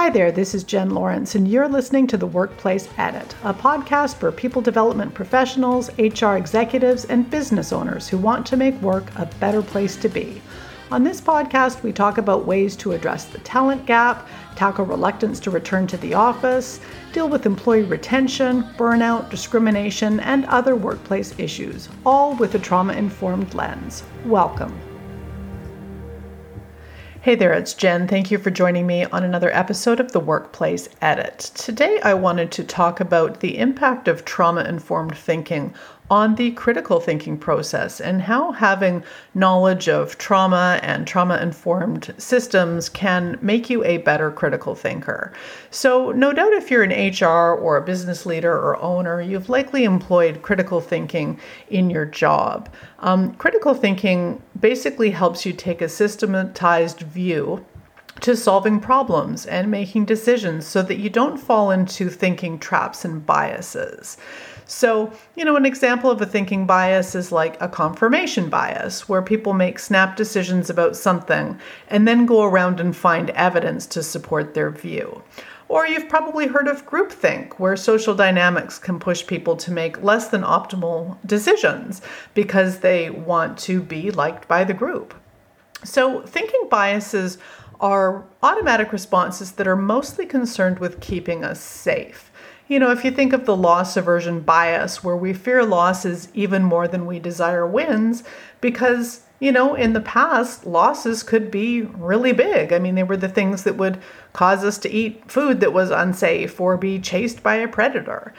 Hi there, this is Jen Lawrence, and you're listening to The Workplace Edit, a podcast for people development professionals, HR executives, and business owners who want to make work a better place to be. On this podcast, we talk about ways to address the talent gap, tackle reluctance to return to the office, deal with employee retention, burnout, discrimination, and other workplace issues, all with a trauma informed lens. Welcome. Hey there, it's Jen. Thank you for joining me on another episode of the Workplace Edit. Today, I wanted to talk about the impact of trauma informed thinking on the critical thinking process and how having knowledge of trauma and trauma informed systems can make you a better critical thinker. So, no doubt if you're an HR or a business leader or owner, you've likely employed critical thinking in your job. Um, critical thinking basically helps you take a systematized view to solving problems and making decisions so that you don't fall into thinking traps and biases. So, you know, an example of a thinking bias is like a confirmation bias, where people make snap decisions about something and then go around and find evidence to support their view. Or you've probably heard of groupthink, where social dynamics can push people to make less than optimal decisions because they want to be liked by the group. So, thinking biases are automatic responses that are mostly concerned with keeping us safe. You know, if you think of the loss aversion bias, where we fear losses even more than we desire wins, because, you know, in the past, losses could be really big. I mean, they were the things that would cause us to eat food that was unsafe or be chased by a predator.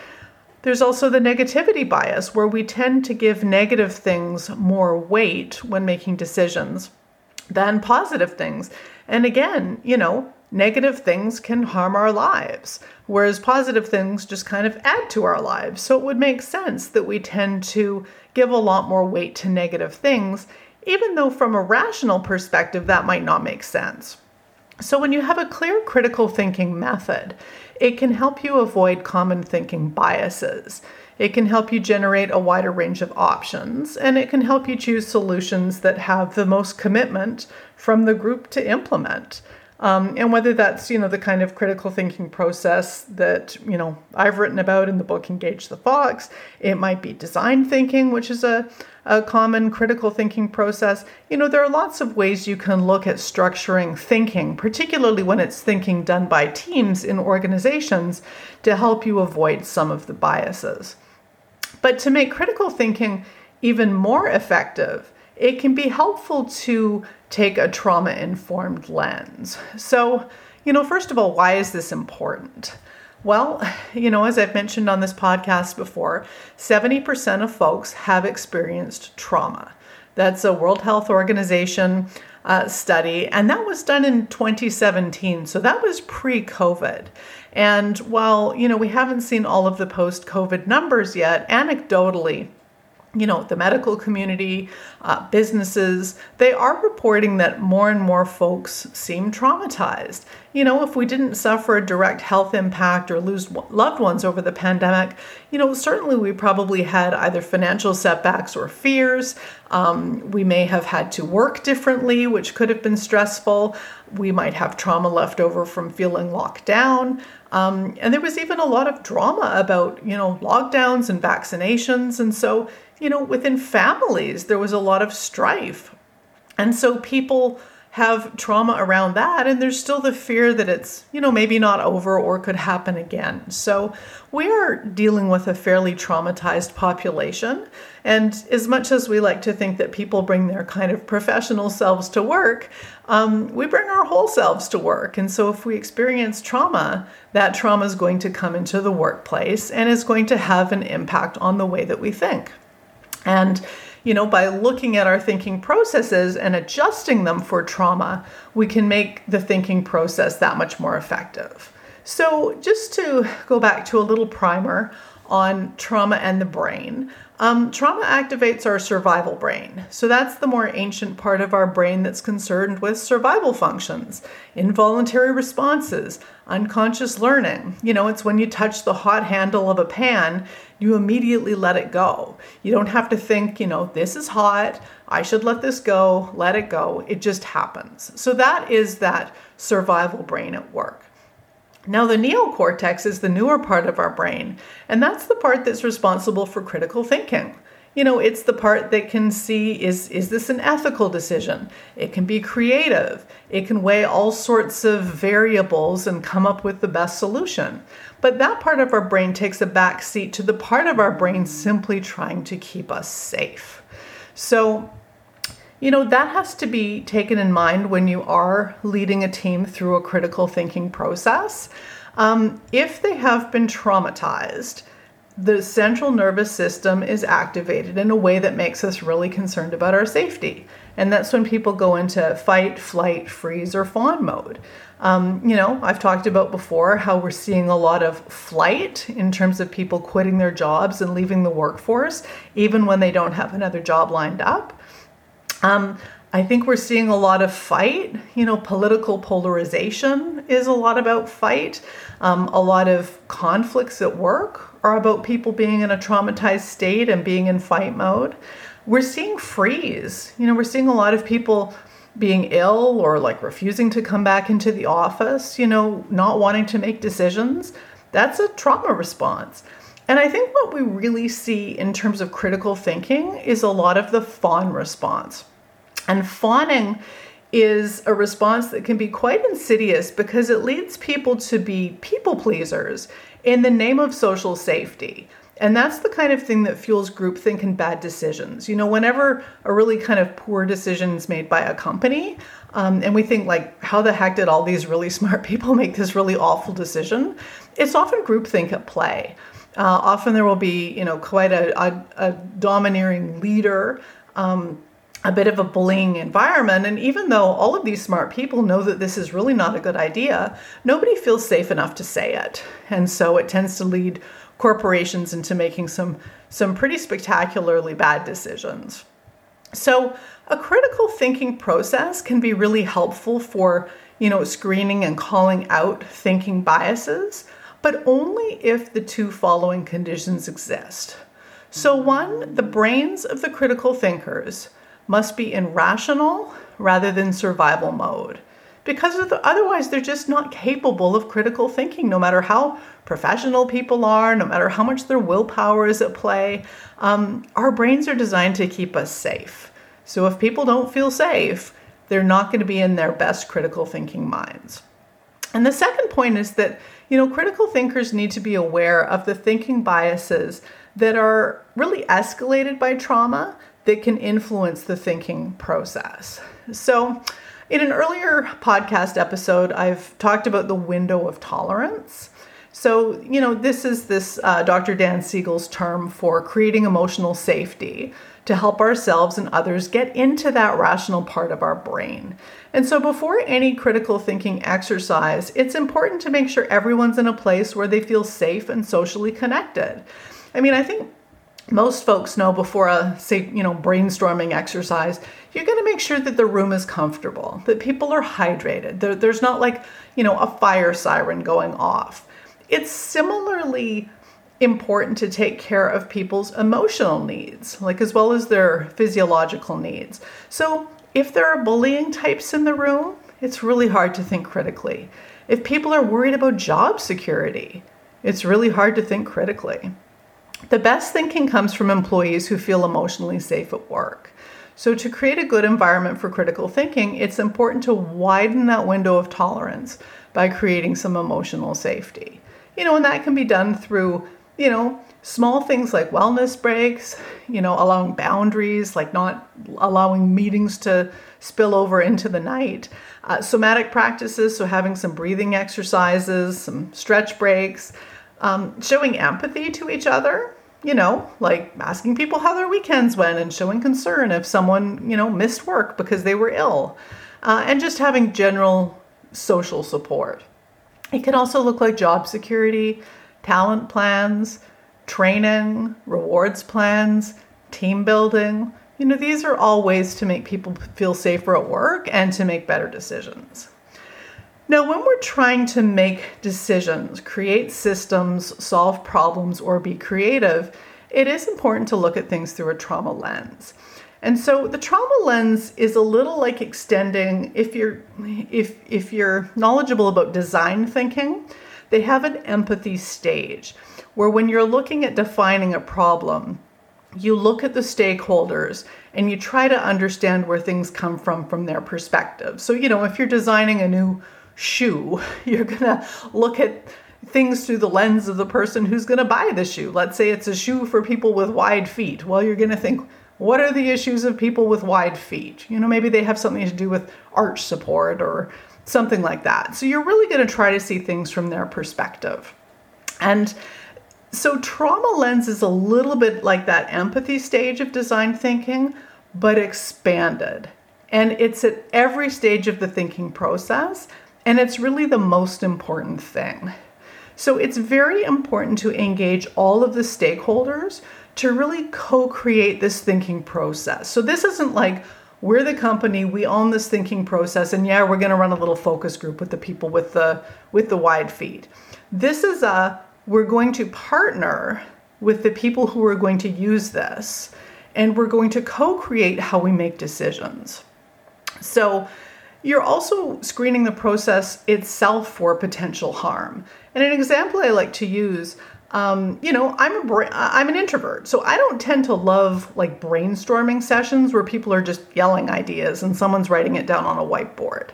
There's also the negativity bias, where we tend to give negative things more weight when making decisions than positive things. And again, you know, negative things can harm our lives, whereas positive things just kind of add to our lives. So it would make sense that we tend to give a lot more weight to negative things, even though from a rational perspective, that might not make sense. So when you have a clear critical thinking method, it can help you avoid common thinking biases. It can help you generate a wider range of options, and it can help you choose solutions that have the most commitment from the group to implement. Um, and whether that's you know the kind of critical thinking process that you know I've written about in the book Engage the Fox, it might be design thinking, which is a, a common critical thinking process. You know there are lots of ways you can look at structuring thinking, particularly when it's thinking done by teams in organizations, to help you avoid some of the biases. But to make critical thinking even more effective, it can be helpful to take a trauma informed lens. So, you know, first of all, why is this important? Well, you know, as I've mentioned on this podcast before, 70% of folks have experienced trauma. That's a World Health Organization uh, study, and that was done in 2017. So that was pre COVID. And while, you know, we haven't seen all of the post COVID numbers yet, anecdotally, you know, the medical community, uh, businesses, they are reporting that more and more folks seem traumatized. You know, if we didn't suffer a direct health impact or lose loved ones over the pandemic, you know, certainly we probably had either financial setbacks or fears. Um, we may have had to work differently, which could have been stressful. We might have trauma left over from feeling locked down. Um, and there was even a lot of drama about, you know, lockdowns and vaccinations. And so, you know, within families, there was a lot of strife. And so people have trauma around that, and there's still the fear that it's, you know, maybe not over or could happen again. So we are dealing with a fairly traumatized population. And as much as we like to think that people bring their kind of professional selves to work, um, we bring our whole selves to work. And so if we experience trauma, that trauma is going to come into the workplace and is going to have an impact on the way that we think. And you know, by looking at our thinking processes and adjusting them for trauma, we can make the thinking process that much more effective. So, just to go back to a little primer on trauma and the brain, um, trauma activates our survival brain. So that's the more ancient part of our brain that's concerned with survival functions, involuntary responses, unconscious learning. You know, it's when you touch the hot handle of a pan, you immediately let it go. You don't have to think, you know, this is hot, I should let this go, let it go. It just happens. So that is that survival brain at work. Now, the neocortex is the newer part of our brain, and that's the part that's responsible for critical thinking. You know, it's the part that can see is, is this an ethical decision? It can be creative. It can weigh all sorts of variables and come up with the best solution. But that part of our brain takes a back seat to the part of our brain simply trying to keep us safe. So, you know, that has to be taken in mind when you are leading a team through a critical thinking process. Um, if they have been traumatized, the central nervous system is activated in a way that makes us really concerned about our safety. And that's when people go into fight, flight, freeze, or fawn mode. Um, you know, I've talked about before how we're seeing a lot of flight in terms of people quitting their jobs and leaving the workforce, even when they don't have another job lined up. Um, I think we're seeing a lot of fight. You know, political polarization is a lot about fight. Um, a lot of conflicts at work are about people being in a traumatized state and being in fight mode. We're seeing freeze. You know, we're seeing a lot of people being ill or like refusing to come back into the office, you know, not wanting to make decisions. That's a trauma response. And I think what we really see in terms of critical thinking is a lot of the fawn response. And fawning is a response that can be quite insidious because it leads people to be people pleasers in the name of social safety. And that's the kind of thing that fuels groupthink and bad decisions. You know, whenever a really kind of poor decision is made by a company, um, and we think like, how the heck did all these really smart people make this really awful decision? It's often groupthink at play. Uh, often there will be, you know, quite a, a, a domineering leader. Um, a bit of a bullying environment. And even though all of these smart people know that this is really not a good idea, nobody feels safe enough to say it. And so it tends to lead corporations into making some, some pretty spectacularly bad decisions. So a critical thinking process can be really helpful for, you know, screening and calling out thinking biases, but only if the two following conditions exist. So one, the brains of the critical thinkers must be in rational rather than survival mode. Because otherwise, they're just not capable of critical thinking, no matter how professional people are, no matter how much their willpower is at play. Um, our brains are designed to keep us safe. So if people don't feel safe, they're not going to be in their best critical thinking minds. And the second point is that, you know, critical thinkers need to be aware of the thinking biases that are really escalated by trauma that can influence the thinking process. So, in an earlier podcast episode, I've talked about the window of tolerance. So, you know, this is this uh, Dr. Dan Siegel's term for creating emotional safety to help ourselves and others get into that rational part of our brain. And so, before any critical thinking exercise, it's important to make sure everyone's in a place where they feel safe and socially connected. I mean, I think most folks know before a say you know brainstorming exercise you're going to make sure that the room is comfortable that people are hydrated there, there's not like you know a fire siren going off. It's similarly important to take care of people's emotional needs like as well as their physiological needs. So if there are bullying types in the room it's really hard to think critically. If people are worried about job security it's really hard to think critically the best thinking comes from employees who feel emotionally safe at work. So, to create a good environment for critical thinking, it's important to widen that window of tolerance by creating some emotional safety. You know, and that can be done through, you know, small things like wellness breaks, you know, allowing boundaries, like not allowing meetings to spill over into the night. Uh, somatic practices, so having some breathing exercises, some stretch breaks, um, showing empathy to each other, you know, like asking people how their weekends went and showing concern if someone, you know, missed work because they were ill, uh, and just having general social support. It can also look like job security, talent plans, training, rewards plans, team building. You know, these are all ways to make people feel safer at work and to make better decisions. Now, when we're trying to make decisions, create systems, solve problems, or be creative, it is important to look at things through a trauma lens. And so the trauma lens is a little like extending if you're if if you're knowledgeable about design thinking, they have an empathy stage where when you're looking at defining a problem, you look at the stakeholders and you try to understand where things come from from their perspective. So, you know, if you're designing a new shoe, you're going to look at things through the lens of the person who's going to buy the shoe. Let's say it's a shoe for people with wide feet. Well, you're going to think, what are the issues of people with wide feet? You know, maybe they have something to do with arch support or something like that. So you're really going to try to see things from their perspective. And so trauma lens is a little bit like that empathy stage of design thinking, but expanded. And it's at every stage of the thinking process, and it's really the most important thing. So it's very important to engage all of the stakeholders to really co create this thinking process. So this isn't like, we're the company we own this thinking process and yeah we're going to run a little focus group with the people with the with the wide feet this is a we're going to partner with the people who are going to use this and we're going to co create how we make decisions. So, you're also screening the process itself for potential harm. And an example I like to use um, you know, I'm a bra- I'm an introvert, so I don't tend to love like brainstorming sessions where people are just yelling ideas and someone's writing it down on a whiteboard.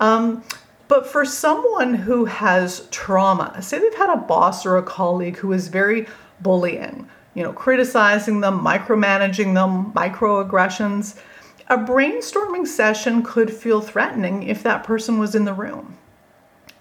Um, but for someone who has trauma, say they've had a boss or a colleague who is very bullying, you know, criticizing them, micromanaging them, microaggressions, a brainstorming session could feel threatening if that person was in the room.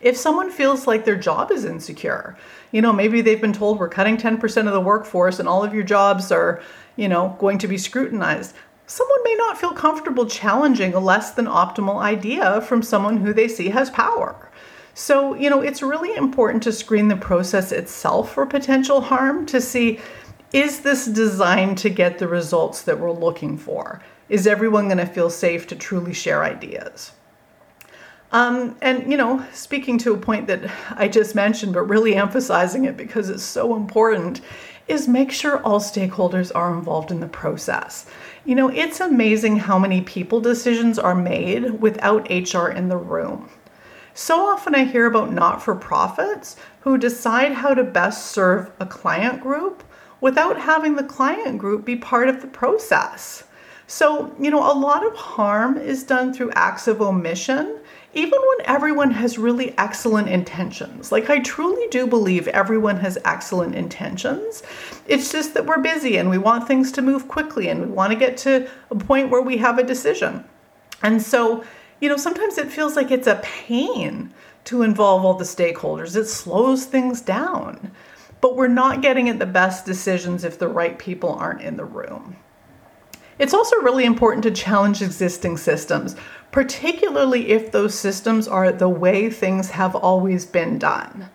If someone feels like their job is insecure, you know, maybe they've been told we're cutting 10% of the workforce and all of your jobs are, you know, going to be scrutinized someone may not feel comfortable challenging a less than optimal idea from someone who they see has power. So, you know, it's really important to screen the process itself for potential harm to see is this designed to get the results that we're looking for? Is everyone going to feel safe to truly share ideas? Um, and, you know, speaking to a point that I just mentioned, but really emphasizing it because it's so important, is make sure all stakeholders are involved in the process. You know, it's amazing how many people decisions are made without HR in the room. So often I hear about not for profits who decide how to best serve a client group without having the client group be part of the process. So, you know, a lot of harm is done through acts of omission even when everyone has really excellent intentions. Like, I truly do believe everyone has excellent intentions. It's just that we're busy and we want things to move quickly and we want to get to a point where we have a decision. And so, you know, sometimes it feels like it's a pain to involve all the stakeholders, it slows things down. But we're not getting at the best decisions if the right people aren't in the room. It's also really important to challenge existing systems, particularly if those systems are the way things have always been done.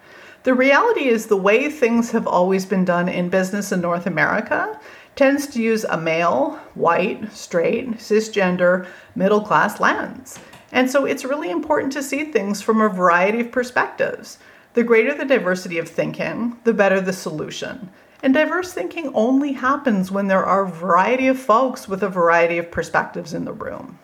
The reality is, the way things have always been done in business in North America tends to use a male, white, straight, cisgender, middle class lens. And so it's really important to see things from a variety of perspectives. The greater the diversity of thinking, the better the solution. And diverse thinking only happens when there are a variety of folks with a variety of perspectives in the room.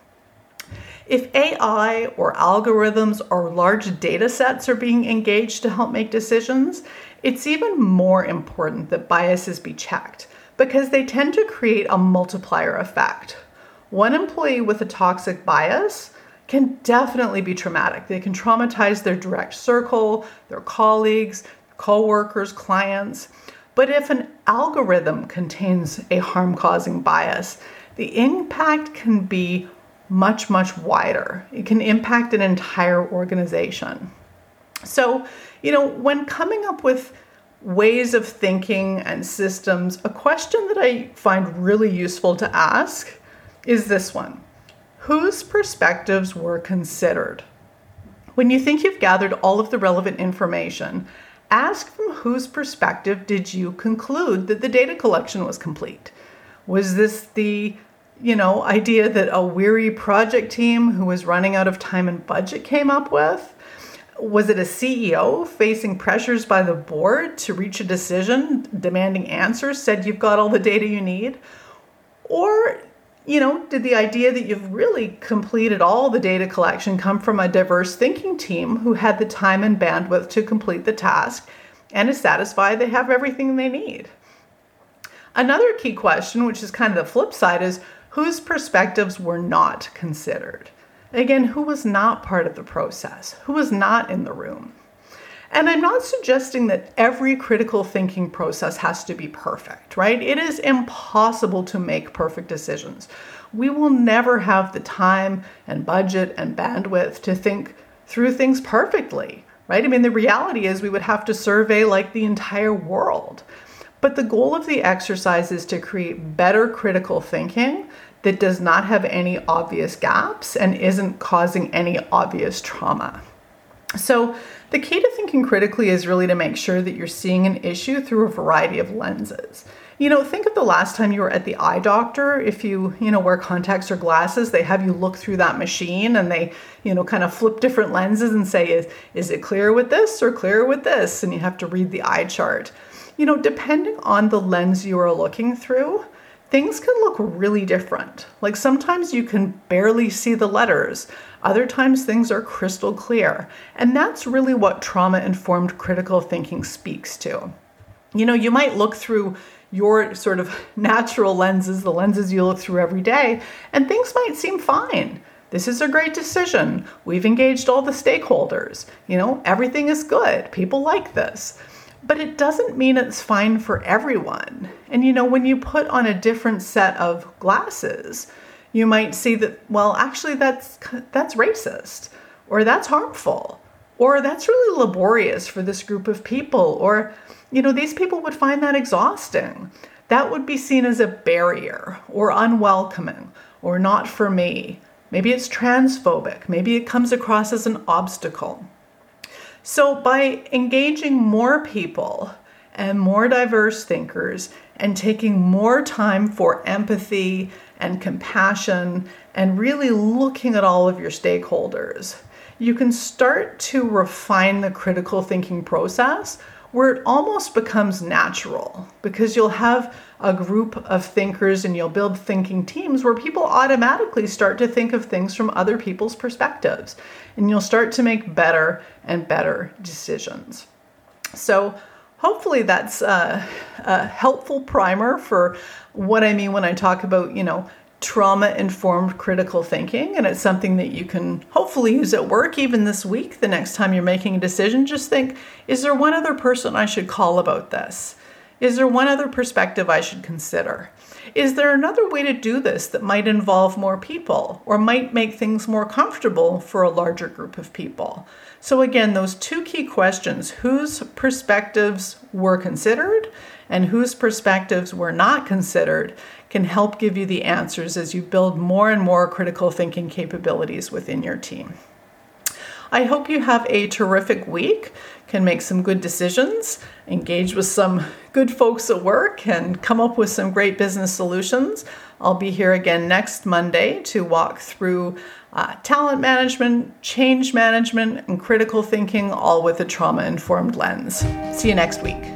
If AI or algorithms or large data sets are being engaged to help make decisions, it's even more important that biases be checked because they tend to create a multiplier effect. One employee with a toxic bias can definitely be traumatic. They can traumatize their direct circle, their colleagues, co-workers, clients. But if an algorithm contains a harm causing bias, the impact can be much, much wider. It can impact an entire organization. So, you know, when coming up with ways of thinking and systems, a question that I find really useful to ask is this one Whose perspectives were considered? When you think you've gathered all of the relevant information, ask from whose perspective did you conclude that the data collection was complete? Was this the you know, idea that a weary project team who was running out of time and budget came up with? Was it a CEO facing pressures by the board to reach a decision, demanding answers, said you've got all the data you need? Or You know, did the idea that you've really completed all the data collection come from a diverse thinking team who had the time and bandwidth to complete the task and is satisfied they have everything they need? Another key question, which is kind of the flip side, is whose perspectives were not considered? Again, who was not part of the process? Who was not in the room? And I'm not suggesting that every critical thinking process has to be perfect, right? It is impossible to make perfect decisions. We will never have the time and budget and bandwidth to think through things perfectly, right? I mean, the reality is we would have to survey like the entire world. But the goal of the exercise is to create better critical thinking that does not have any obvious gaps and isn't causing any obvious trauma. So, the key to thinking critically is really to make sure that you're seeing an issue through a variety of lenses. You know, think of the last time you were at the eye doctor. If you, you know, wear contacts or glasses, they have you look through that machine and they, you know, kind of flip different lenses and say, is, is it clear with this or clear with this? And you have to read the eye chart. You know, depending on the lens you are looking through, things can look really different. Like sometimes you can barely see the letters, other times things are crystal clear. And that's really what trauma informed critical thinking speaks to. You know, you might look through your sort of natural lenses, the lenses you look through every day, and things might seem fine. This is a great decision. We've engaged all the stakeholders. You know, everything is good. People like this but it doesn't mean it's fine for everyone. And you know, when you put on a different set of glasses, you might see that well, actually that's that's racist or that's harmful or that's really laborious for this group of people or you know, these people would find that exhausting. That would be seen as a barrier or unwelcoming or not for me. Maybe it's transphobic. Maybe it comes across as an obstacle. So, by engaging more people and more diverse thinkers and taking more time for empathy and compassion and really looking at all of your stakeholders, you can start to refine the critical thinking process where it almost becomes natural because you'll have a group of thinkers and you'll build thinking teams where people automatically start to think of things from other people's perspectives and you'll start to make better and better decisions. So, hopefully, that's a, a helpful primer for what I mean when I talk about, you know, trauma informed critical thinking. And it's something that you can hopefully use at work even this week. The next time you're making a decision, just think is there one other person I should call about this? Is there one other perspective I should consider? Is there another way to do this that might involve more people or might make things more comfortable for a larger group of people? So, again, those two key questions whose perspectives were considered and whose perspectives were not considered can help give you the answers as you build more and more critical thinking capabilities within your team. I hope you have a terrific week, can make some good decisions, engage with some good folks at work, and come up with some great business solutions. I'll be here again next Monday to walk through uh, talent management, change management, and critical thinking, all with a trauma informed lens. See you next week.